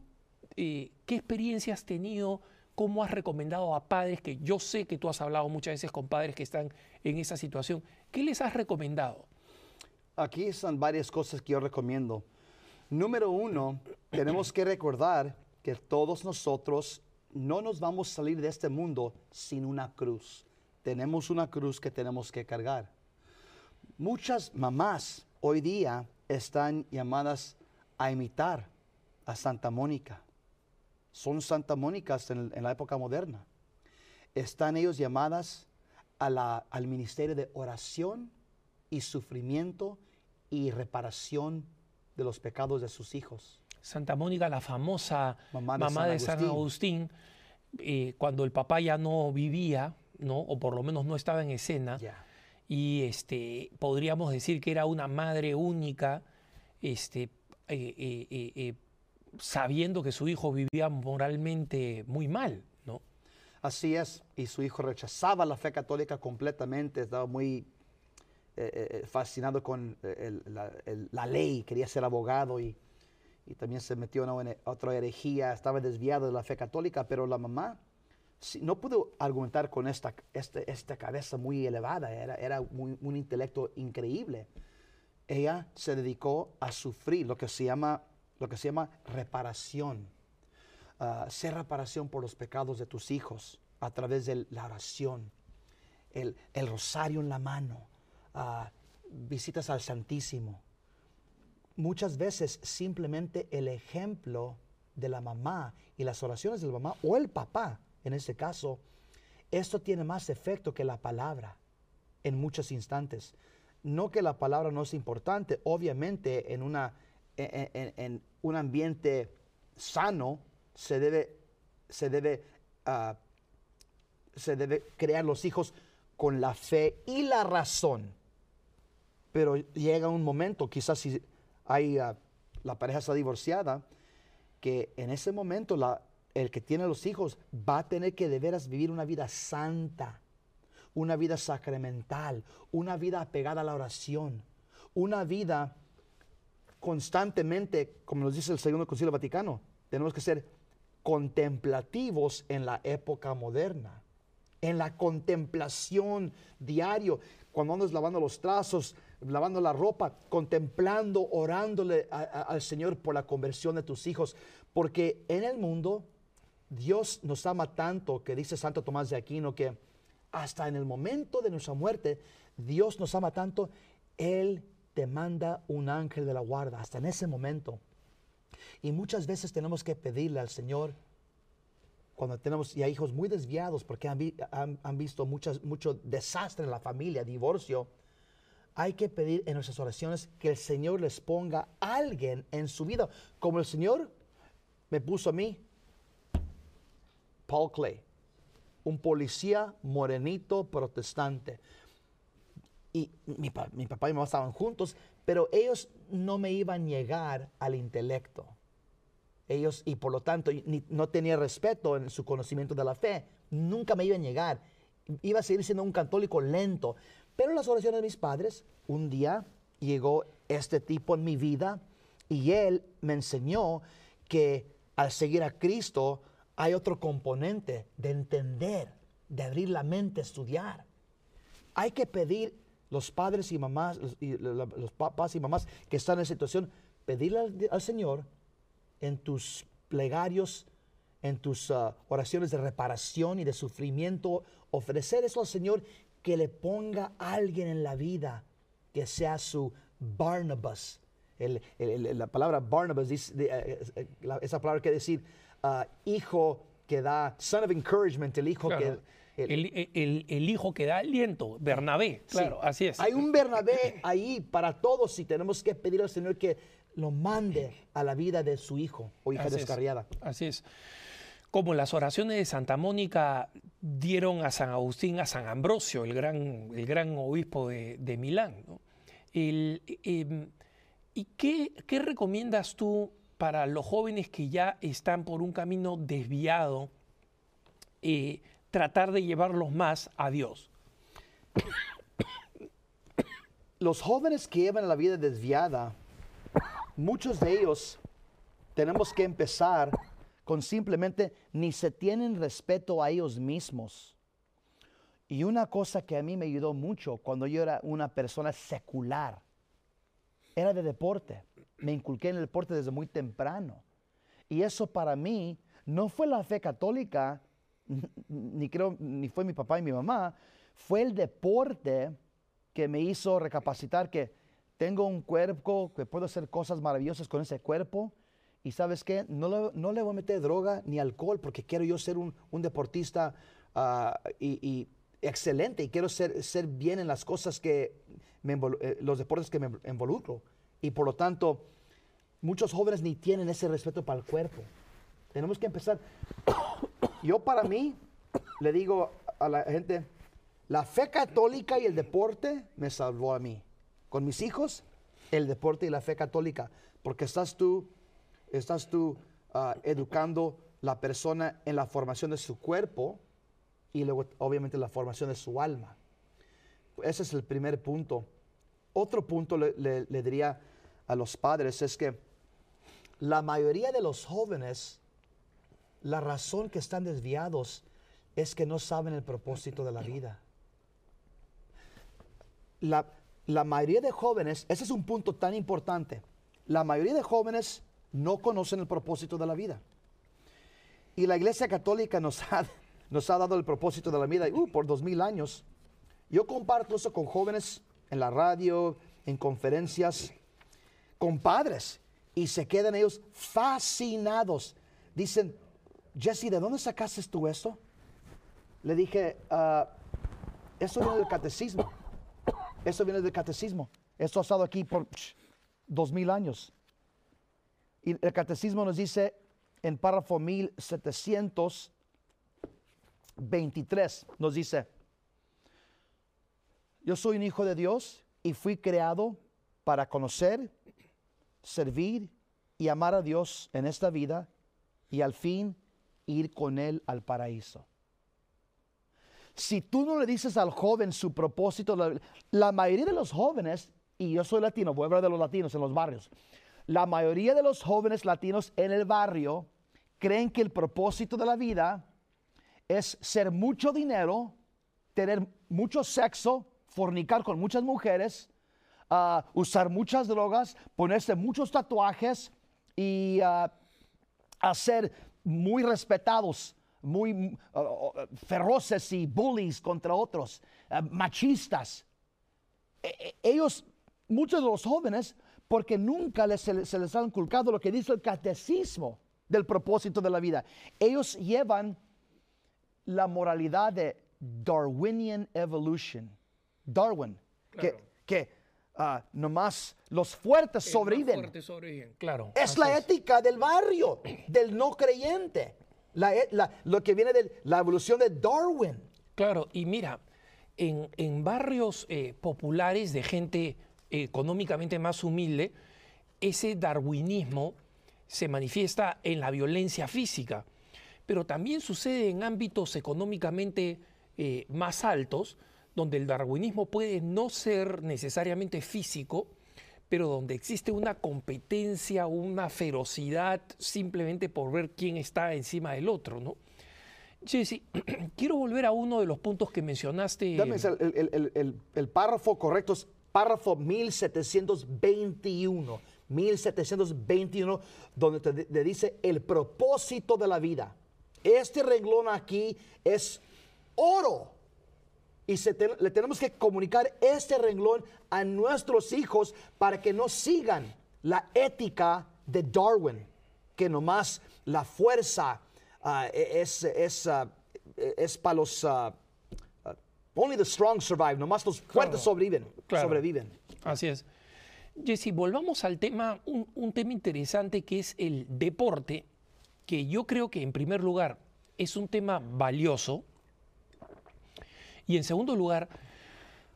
eh, qué experiencia has tenido? ¿Cómo has recomendado a padres que yo sé que tú has hablado muchas veces con padres que están en esa situación? ¿Qué les has recomendado? Aquí son varias cosas que yo recomiendo. Número uno, tenemos que recordar que todos nosotros no nos vamos a salir de este mundo sin una cruz. Tenemos una cruz que tenemos que cargar. Muchas mamás hoy día están llamadas a imitar a Santa Mónica. Son Santa Mónicas en, la época moderna. Están ellos llamadas al ministerio de oración y sufrimiento y reparación de los pecados de sus hijos. Santa Mónica, la famosa Mamá mamá de de, San Agustín, eh, cuando el papá ya no vivía, ¿no? o por lo menos no estaba en escena, Ya. y este, podríamos decir que era una madre única, este, eh, eh, sabiendo que su hijo vivía moralmente muy mal, ¿no? Así es, y su hijo rechazaba la fe católica completamente, estaba muy fascinado con el- la, el- la ley, quería ser abogado y, y también se metió en otra herejía, estaba desviado de la fe católica, pero la mamá no pudo argumentar con esta, este- esta cabeza muy elevada, era, era muy- un intelecto increíble. Ella se dedicó a sufrir lo que se llama, lo que se llama reparación ah, hacer reparación por los pecados de tus hijos a través de la oración, el, el rosario en la mano, ah, visitas al Santísimo. Muchas veces simplemente el ejemplo de la mamá y las oraciones de la mamá o el papá, en este caso, esto tiene más efecto que la palabra en muchos instantes. No que la palabra no es importante, obviamente en, una, en, en- en un ambiente sano se debe, se debe, ah, se debe crear los hijos con la fe y la razón. Pero llega un momento, quizás si hay, ah, la pareja está divorciada, que en ese momento el que tiene los hijos va a tener que de veras vivir una vida santa, una vida sacramental, una vida apegada a la oración, una vida constantemente, como nos dice el Segundo Concilio Vaticano, tenemos que ser contemplativos en la época moderna, en la contemplación diario, cuando andas lavando los trazos, lavando la ropa, contemplando, orándole al Señor por la conversión de tus hijos, porque en el mundo Dios nos ama tanto que dice Santo Tomás de Aquino que hasta en el momento de nuestra muerte, Dios nos ama tanto, Él te manda un ángel de la guarda, hasta en ese momento. Y muchas veces tenemos que pedirle al Señor, cuando tenemos ya hijos muy desviados, porque han visto muchas, mucho desastre en la familia, divorcio, hay que pedir en nuestras oraciones que el Señor les ponga a alguien en su vida, como el Señor me puso a mí, Paul Clay, un policía morenito protestante. Y mi, pa- mi papá y mi mamá estaban juntos, pero ellos no me iban a llegar al intelecto. Ellos, y por lo tanto, no tenía respeto en su conocimiento de la fe. Nunca me iban a llegar. Iba a seguir siendo un católico lento. Pero las oraciones de mis padres, un día llegó este tipo en mi vida y él me enseñó que al seguir a Cristo hay otro componente de entender, de abrir la mente, estudiar. Hay que pedir los padres y mamás, los, y los papás y mamás que están en situación, pedirle al, al Señor en tus plegarios, en tus ah, oraciones de reparación y de sufrimiento, ofrecer eso al Señor que le ponga a alguien en la vida que sea su Barnabas. El- la palabra Barnabas, dice- de, eh, eh, la- esa palabra quiere decir ah, hijo que da, son of encouragement, el hijo Claro. que... el- hijo que da aliento, Bernabé, Sí. claro, así es. Hay un Bernabé ahí para todos y tenemos que pedir al Señor que lo mande a la vida de su hijo o hija Así es. descarriada. Así es. Como las oraciones de Santa Mónica dieron a San Agustín, a San Ambrosio, el gran, el gran obispo de, Milán. em, ¿Y qué, qué recomiendas tú para los jóvenes que ya están por un camino desviado, eh, tratar de llevarlos más a Dios? Los jóvenes que llevan la vida desviada, muchos de ellos tenemos que empezar con simplemente ni se tienen respeto a ellos mismos. Y una cosa que a mí me ayudó mucho cuando yo era una persona secular, era de deporte. Me inculqué en el deporte desde muy temprano. Y eso para mí no fue la fe católica, [LAUGHS] ni creo, ni fue mi papá y mi mamá, fue el deporte que me hizo recapacitar que tengo un cuerpo, que puedo hacer cosas maravillosas con ese cuerpo. Y sabes qué, no le, no le voy a meter droga ni alcohol porque quiero yo ser un, un deportista ah, y, y excelente y quiero ser, ser bien en las cosas que, me eh, los deportes que me involucro. Y por lo tanto, muchos jóvenes ni tienen ese respeto para el cuerpo. Tenemos que empezar. [COUGHS] Yo para mí, le digo a la gente, la fe católica y el deporte me salvó a mí. Con mis hijos, el deporte y la fe católica. Porque estás tú, estás tú ah, educando la persona en la formación de su cuerpo y luego obviamente la formación de su alma. Ese es el primer punto. Otro punto le, le- diría a los padres es que la mayoría de los jóvenes, la razón que están desviados es que no saben el propósito de la vida. La, la mayoría de jóvenes, ese es un punto tan importante, la mayoría de jóvenes no conocen el propósito de la vida. Y la Iglesia Católica nos ha, [LAUGHS] nos ha dado el propósito de la vida uh, por dos mil años. Yo comparto eso con jóvenes en la radio, en conferencias, con padres, y se quedan ellos fascinados. Dicen, Jesse, ¿de dónde sacaste tú esto? Le dije, "Ah, eso viene del catecismo. Eso viene del catecismo. Esto ha estado aquí por dos mil años. Y el catecismo nos dice en párrafo 1723, nos dice, yo soy un hijo de Dios y fui creado para conocer, servir y amar a Dios en esta vida y al fin ir con Él al paraíso. Si tú no le dices al joven su propósito, la, mayoría de los jóvenes, y yo soy latino, voy a hablar de los latinos en los barrios, la mayoría de los jóvenes latinos en el barrio creen que el propósito de la vida es ser mucho dinero, tener mucho sexo, fornicar con muchas mujeres, ah, usar muchas drogas, ponerse muchos tatuajes y ah, a ser muy respetados, muy uh, uh, feroces y bullies contra otros, uh, machistas. E- e- ellos, muchos de los jóvenes, porque nunca les- se, les- se les ha inculcado lo que dice el catecismo del propósito de la vida. Ellos llevan la moralidad de Darwinian evolution. Darwin, Claro. que, que ah, nomás los fuertes sobreviven. Claro. Es la ética del barrio, del no creyente. La e- la- lo que viene de la evolución de Darwin. Claro, y mira, en, en barrios eh, populares de gente eh, económicamente más humilde, ese darwinismo se manifiesta en la violencia física, pero también sucede en ámbitos económicamente eh, más altos, donde el darwinismo puede no ser necesariamente físico, pero donde existe una competencia, una ferocidad simplemente por ver quién está encima del otro, ¿no? Jesse, [CLEARS THROAT] quiero volver a uno de los puntos que mencionaste. Dame el, el- párrafo correcto, párrafo 1721. 1721, donde te, di- te dice el propósito de la vida. Este renglón aquí es oro. Y le tenemos que comunicar este renglón a nuestros hijos para que no sigan la ética de Darwin, que nomás la fuerza ah, e- es, es, ah, es para los... ah, only the strong survive, nomás los fuertes Claro. sobreviven. Claro. sobreviven. Así es. Jesse, volvamos al tema, un, un tema interesante que es el deporte, que yo creo que en primer lugar es un tema valioso y en segundo lugar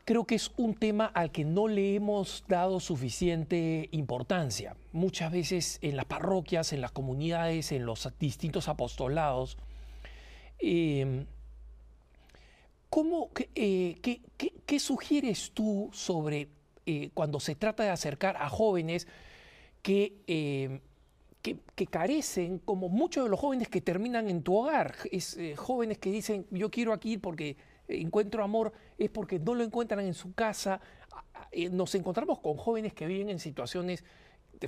creo que es un tema al que no le hemos dado suficiente importancia. Muchas veces en las parroquias, en las comunidades, en los distintos apostolados, eh, ¿Cómo, eh, qué- qué- sugieres tú sobre eh, cuando se trata de acercar a jóvenes que, eh, que, que carecen, como muchos de los jóvenes que terminan en tu hogar, es, jóvenes que dicen yo quiero aquí porque encuentro amor, es porque no lo encuentran en su casa. A- a- eh, Nos encontramos con jóvenes que viven en situaciones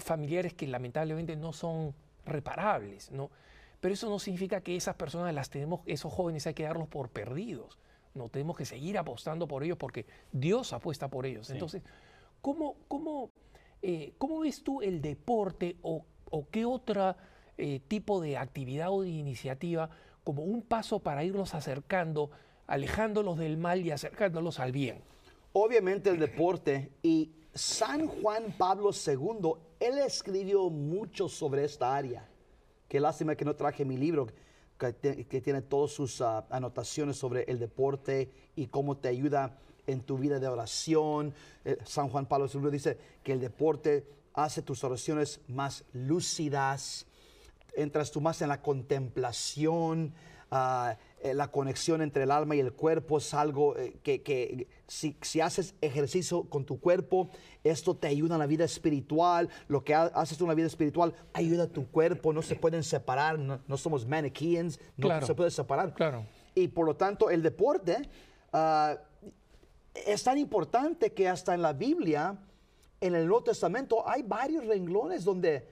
familiares que lamentablemente no son reparables, ¿no? Pero eso no significa que esas personas las tenemos, esos jóvenes hay que darlos por perdidos. No tenemos que seguir apostando por ellos porque Dios apuesta por ellos. Entonces, ¿cómo, cómo, eh, cómo ves tú el deporte o, o qué otro tipo de actividad o de iniciativa como un paso para irlos acercando, alejándolos del mal y acercándolos al bien? Obviamente el deporte y San Juan Pablo II, él escribió mucho sobre esta área. Qué lástima que no traje mi libro que, tiene todas sus ah, anotaciones sobre el deporte y cómo te ayuda en tu vida de oración. Eh, San Juan Pablo II dice que el deporte hace tus oraciones más lúcidas, entras tú más en la contemplación, ah, eh, la conexión entre el alma y el cuerpo es algo eh, que, que si, si haces ejercicio con tu cuerpo, esto te ayuda en la vida espiritual, lo que ha- haces en la vida espiritual ayuda a tu cuerpo, no se pueden separar, no, no somos maniquíes, no Claro. se puede separar. Claro. Y por lo tanto el deporte ah, es tan importante que hasta en la Biblia, en el Nuevo Testamento, hay varios renglones donde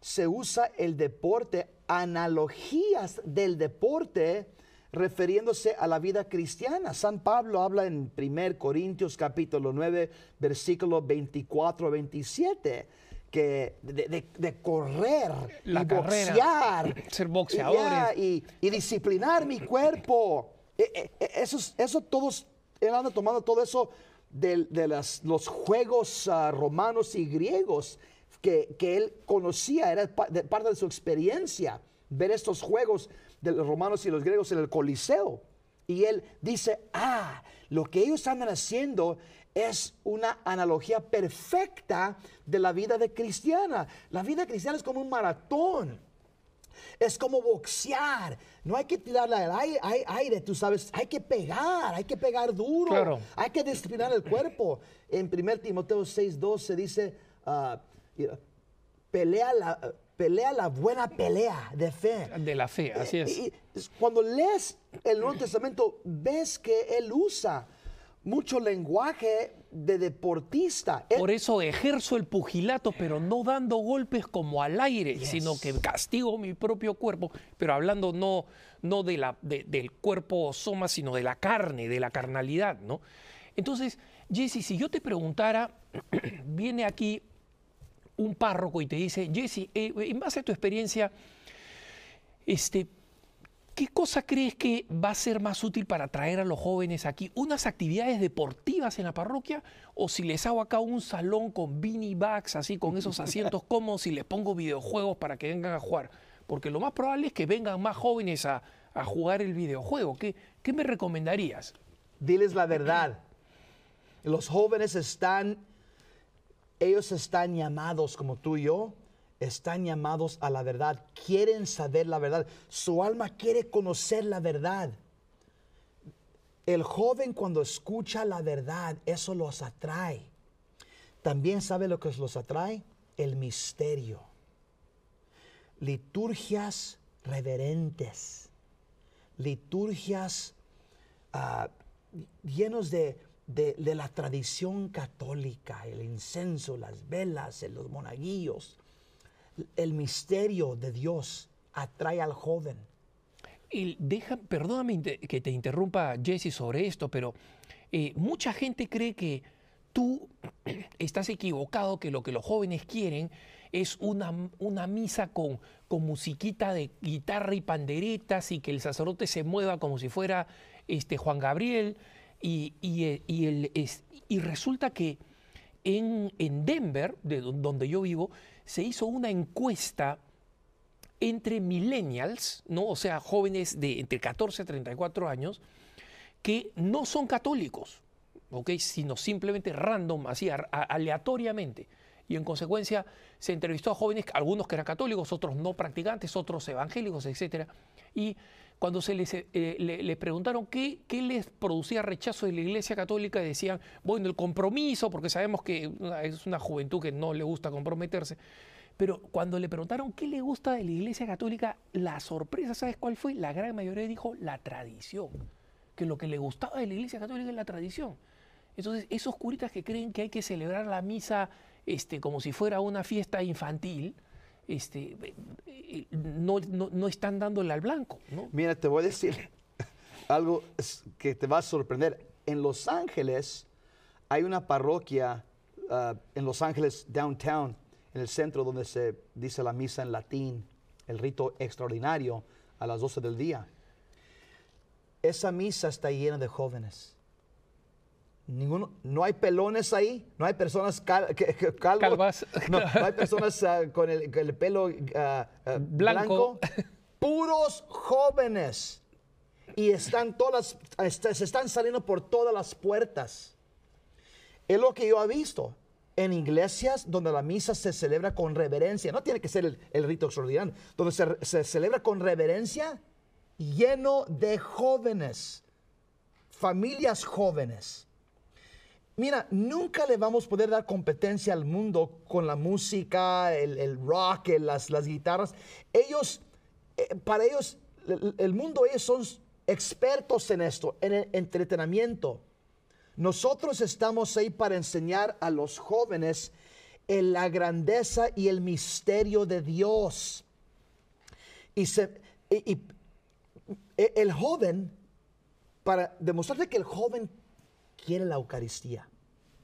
se usa el deporte, analogías del deporte refiriéndose a la vida cristiana. San Pablo habla en 1 Corintios capítulo 9, versículo 24 a 27, que de, de- de correr La y carrera, boxear. ser boxeadores. y, y disciplinar mi cuerpo. E- e- e- Eso, es- eso todos, él anda tomando todo eso de, las- los juegos ah, romanos y griegos que, que él conocía, era parte de su experiencia, ver estos juegos de los romanos y los griegos en el Coliseo. Y él dice, ah, lo que ellos andan haciendo es una analogía perfecta de la vida de cristiana. La vida cristiana es como un maratón. Es como boxear. No hay que tirarle al aire, ai- aire, tú sabes. Hay que pegar, hay que pegar duro. Claro. Hay que disciplinar el cuerpo. En 1 Timoteo 6.2 se dice, ah, pelea, la, pelea la buena pelea de fe. De la fe, así es. Y- y cuando lees el Nuevo Testamento, ves que él usa mucho lenguaje de deportista. Por eso ejerzo el pugilato, pero no dando golpes como al aire, sino que castigo mi propio cuerpo, pero hablando no, no de la, de- del cuerpo soma, sino de la carne, de la carnalidad, ¿no? Entonces, Jesse, si yo te preguntara, [CLEARS THROAT] viene aquí un párroco y te dice, Jesse, eh, en base a tu experiencia, este, ¿Qué cosa crees que va a ser más útil para atraer a los jóvenes aquí? ¿Unas actividades deportivas en la parroquia? ¿O si les hago acá un salón con beanie bags, así con esos asientos [LAUGHS] cómodos y les pongo videojuegos para que vengan a jugar? Porque lo más probable es que vengan más jóvenes a, a jugar el videojuego. ¿Qué, ¿Qué me recomendarías? diles la verdad. Los jóvenes están, ellos están llamados como tú y yo, están llamados a la verdad, quieren saber la verdad, su alma quiere conocer la verdad. El joven cuando escucha la verdad, eso los atrae. También sabe lo que los atrae, el misterio. Liturgias reverentes, liturgias ah, llenos de, de- la tradición católica, el incenso, las velas, los monaguillos. El misterio de Dios atrae al joven. El- deja, perdóname que te interrumpa, Jesse, sobre esto, pero eh, mucha gente cree que tú [CLEARS THROAT] estás equivocado, que lo que los jóvenes quieren es una, una misa con, con musiquita de guitarra y panderetas y que el sacerdote se mueva como si fuera este, Juan Gabriel. Y, y, eh, y resulta que en, en Denver, de do- donde yo vivo, se hizo una encuesta entre millennials, ¿no? o sea, jóvenes de entre 14 a 34 años, que no son católicos, ¿ok? sino simplemente random, así, aleatoriamente. Y en consecuencia se entrevistó a jóvenes, algunos que eran católicos, otros no practicantes, otros evangélicos, etc. Y cuando se les, eh, le, le preguntaron qué, qué les producía rechazo de la Iglesia Católica, decían, bueno, el compromiso, porque sabemos que una- es una juventud que no le gusta comprometerse. Pero cuando le preguntaron qué le gusta de la Iglesia Católica, la sorpresa, ¿sabes cuál fue? La gran mayoría dijo la tradición. Que lo que le gustaba de la Iglesia Católica es la tradición. Entonces, esos curitas que creen que hay que celebrar la misa este, como si fuera una fiesta infantil, este, no, no- no están dándole al blanco. ¿no? Mira, te voy a decir [LAUGHS] algo que te va a sorprender. En Los Ángeles hay una parroquia ah, en Los Ángeles, downtown, en el centro donde se dice la misa en latín, el rito extraordinario a las 12 del día. Esa misa está llena de jóvenes. Ninguno, no hay pelones ahí, no hay personas cal- Calvas. no, no hay [LAUGHS] personas ah, con, el, con el pelo ah, ah, Blanco. blanco. puros jóvenes. Y están todas, est- se están saliendo por todas las puertas. Es lo que yo he visto en iglesias donde la misa se celebra con reverencia. No tiene que ser el, el rito extraordinario. Donde se, se celebra con reverencia, lleno de jóvenes, familias jóvenes. Mira, nunca le vamos a poder dar competencia al mundo con la música, el, rock, las, guitarras. Ellos, eh, para ellos, el, mundo, ellos son expertos en esto, en el entretenimiento. Nosotros estamos ahí para enseñar a los jóvenes en la grandeza y el misterio de Dios. Y- e- el joven, para demostrarte que el joven quiere la Eucaristía.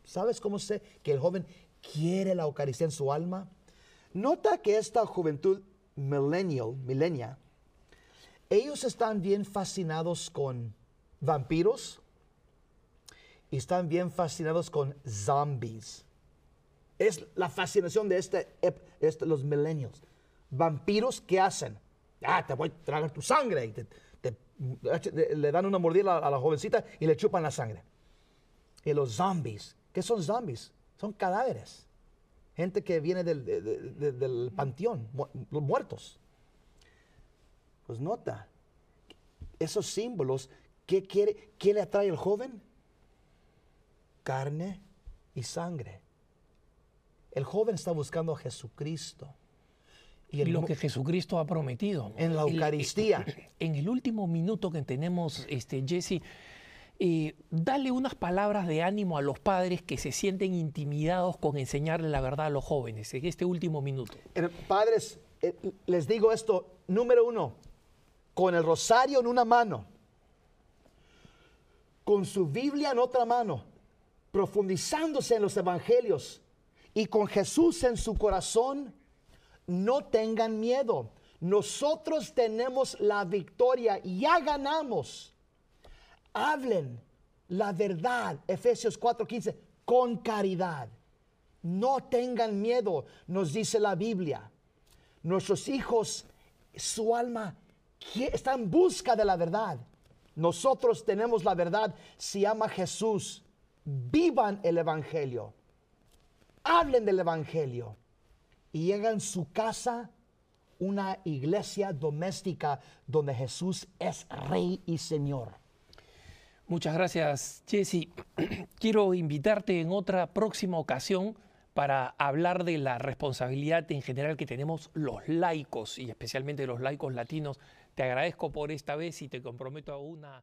¿Sabes cómo sé que el joven quiere la Eucaristía en su alma? Nota que esta juventud millennial, millennia, ellos están bien fascinados con vampiros y están bien fascinados con zombies. Es la fascinación de este, este- los millennials. Vampiros, ¿qué hacen? Ah, te voy a tragar tu sangre. Y te- le dan una mordida a la jovencita y le chupan la sangre. Y los zombies, ¿qué son zombies? Son cadáveres. Gente que viene del, de- de- de- del panteón, mu- los muertos. Pues nota, esos símbolos, ¿qué, quiere, ¿qué le atrae al joven? Carne y sangre. El joven está buscando a Jesucristo. Y el lo que Jesucristo ha prometido. En la Eucaristía. [CLEARS THROAT] En el último minuto que tenemos, este, Jesse, eh, dale unas palabras de ánimo a los padres que se sienten intimidados con enseñarle la verdad a los jóvenes en este último minuto. Eh, Padres, eh, les digo esto, número uno, con el rosario en una mano, con su Biblia en otra mano, profundizándose en los evangelios y con Jesús en su corazón, no tengan miedo. Nosotros tenemos la victoria, ya ganamos. Hablen la verdad, Efesios 4:15, con caridad. No tengan miedo, nos dice la Biblia. Nuestros hijos, su alma está en busca de la verdad. Nosotros tenemos la verdad. Se llama Jesús. Vivan el Evangelio. Hablen del Evangelio. Y hagan su casa una iglesia doméstica donde Jesús es Rey y Señor. Muchas gracias, Jesse. [CLEARS THROAT] Quiero invitarte en otra próxima ocasión para hablar de la responsabilidad en general que tenemos los laicos y especialmente los laicos latinos. Te agradezco por esta vez y te comprometo a una...